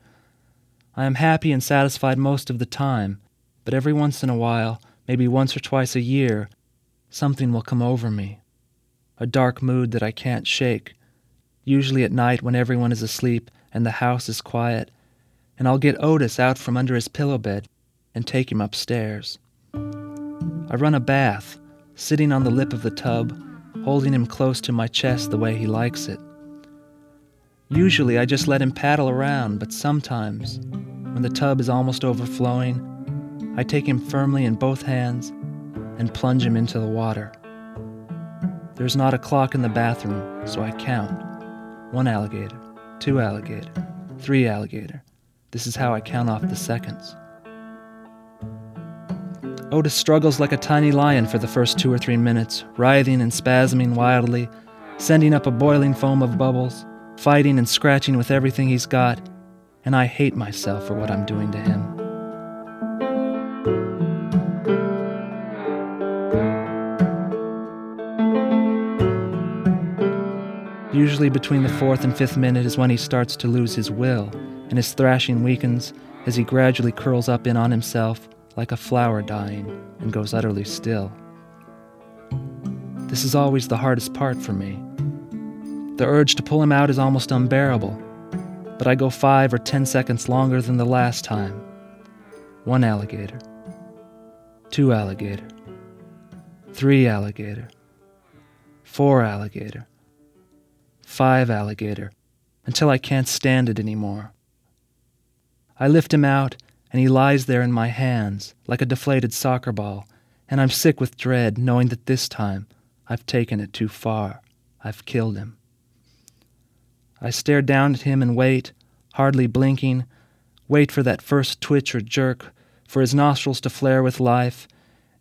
I am happy and satisfied most of the time, but every once in a while, maybe once or twice a year, something will come over me. A dark mood that I can't shake, usually at night when everyone is asleep and the house is quiet, and I'll get Otis out from under his pillow bed and take him upstairs. I run a bath, sitting on the lip of the tub, holding him close to my chest the way he likes it. Usually I just let him paddle around, but sometimes, when the tub is almost overflowing, I take him firmly in both hands and plunge him into the water. There's not a clock in the bathroom, so I count. One alligator, two alligator, three alligator. This is how I count off the seconds. Otis struggles like a tiny lion for the first two or three minutes, writhing and spasming wildly, sending up a boiling foam of bubbles, fighting and scratching with everything he's got, and I hate myself for what I'm doing to him. Usually between the fourth and fifth minute is when he starts to lose his will, and his thrashing weakens as he gradually curls up in on himself like a flower dying, and goes utterly still. This is always the hardest part for me. The urge to pull him out is almost unbearable. but I go five or ten seconds longer than the last time. One alligator. Two alligator. Three alligator. Four alligator. Five alligator. Until I can't stand it anymore. I lift him out, and he lies there in my hands like a deflated soccer ball, and I'm sick with dread knowing that this time I've taken it too far. I've killed him. I stare down at him and wait, hardly blinking, wait for that first twitch or jerk, for his nostrils to flare with life,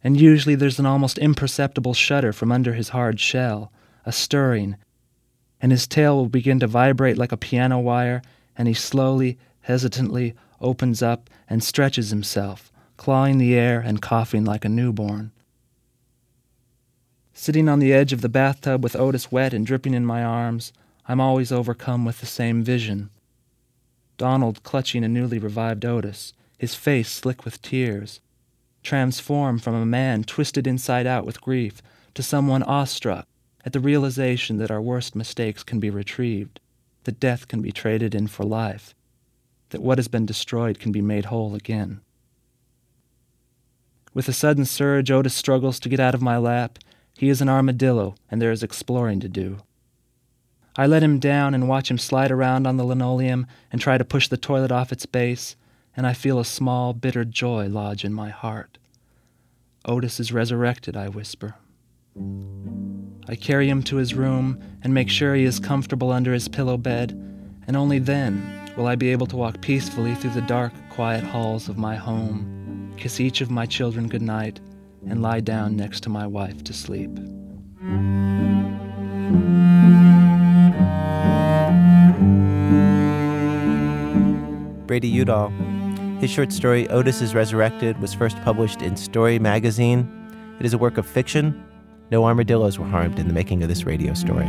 and usually there's an almost imperceptible shudder from under his hard shell, a stirring, and his tail will begin to vibrate like a piano wire, and he slowly, hesitantly opens up and stretches himself, clawing the air and coughing like a newborn. Sitting on the edge of the bathtub with Otis wet and dripping in my arms, I'm always overcome with the same vision. Donald clutching a newly revived Otis, his face slick with tears, transformed from a man twisted inside out with grief to someone awestruck at the realization that our worst mistakes can be retrieved, that death can be traded in for life, that what has been destroyed can be made whole again. With a sudden surge, Otis struggles to get out of my lap. He is an armadillo, and there is exploring to do. I let him down and watch him slide around on the linoleum and try to push the toilet off its base, and I feel a small, bitter joy lodge in my heart. Otis is resurrected, I whisper. I carry him to his room and make sure he is comfortable under his pillow bed, and only then will I be able to walk peacefully through the dark, quiet halls of my home, kiss each of my children goodnight, and lie down next to my wife to sleep. Brady Udall. His short story, Otis is Resurrected, was first published in Story magazine. It is a work of fiction. No armadillos were harmed in the making of this radio story.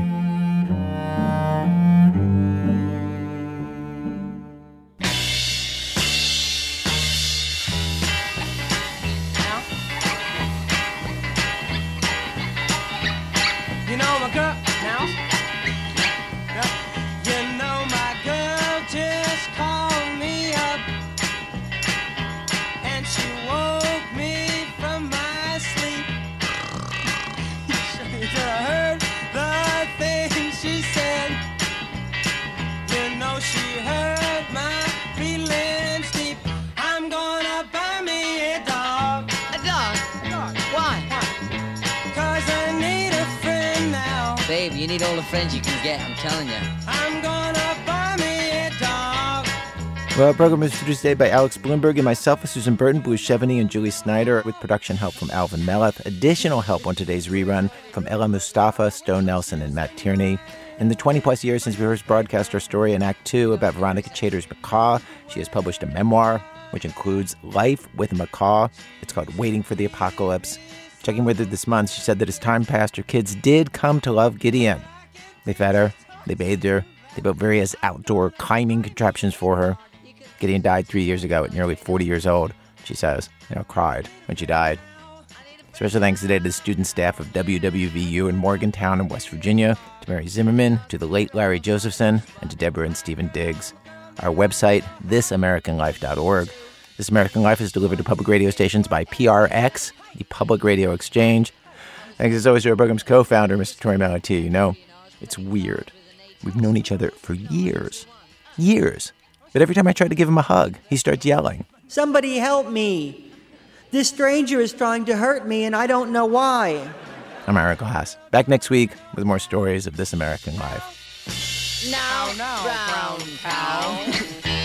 Need all the friends you can get, I'm telling you. I'm gonna buy me a dog. Well, our program was produced today by Alex Blumberg and myself, with Susan Burton, Blue Chevigny, and Julie Snyder, with production help from Alvin Melathe. Additional help on today's rerun from Ella Mustafa, Stone Nelson, and Matt Tierney. In the 20 plus years since we first broadcast our story in Act Two about Veronica Chater's macaw, she has published a memoir, which includes Life with a Macaw. It's called Waiting for the Apocalypse. Checking with her this month, she said that as time passed, her kids did come to love Gideon. They fed her, they bathed her, they built various outdoor climbing contraptions for her. Gideon died three years ago at nearly 40 years old, she says, you know, cried when she died. Special thanks today to the student staff of WWVU in Morgantown in West Virginia, to Mary Zimmerman, to the late Larry Josephson, and to Deborah and Stephen Diggs. Our website, thisamericanlife.org. This American Life is delivered to public radio stations by PRX, the Public Radio Exchange. Thanks as always to our program's co-founder, Mr. Torey Malatia. You know, it's weird. We've known each other for years. Years. But every time I try to give him a hug, he starts yelling. Somebody help me. This stranger is trying to hurt me, and I don't know why. I'm Ira Glass. Back next week with more stories of this American life. Now, now, brown cow.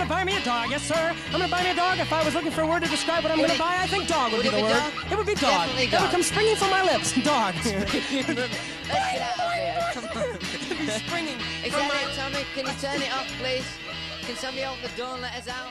I think I'm gonna buy me a dog, yes, sir. I'm gonna buy me a dog. If I was looking for a word to describe what I'm gonna buy, I think dog would, would be the word. dog? It would be dog. Definitely It would come springing from my lips. Dog. Let's get out of here. Come on. springing Is that my- it, Tommy? Can you turn it off, please? Can somebody open the door and let us out?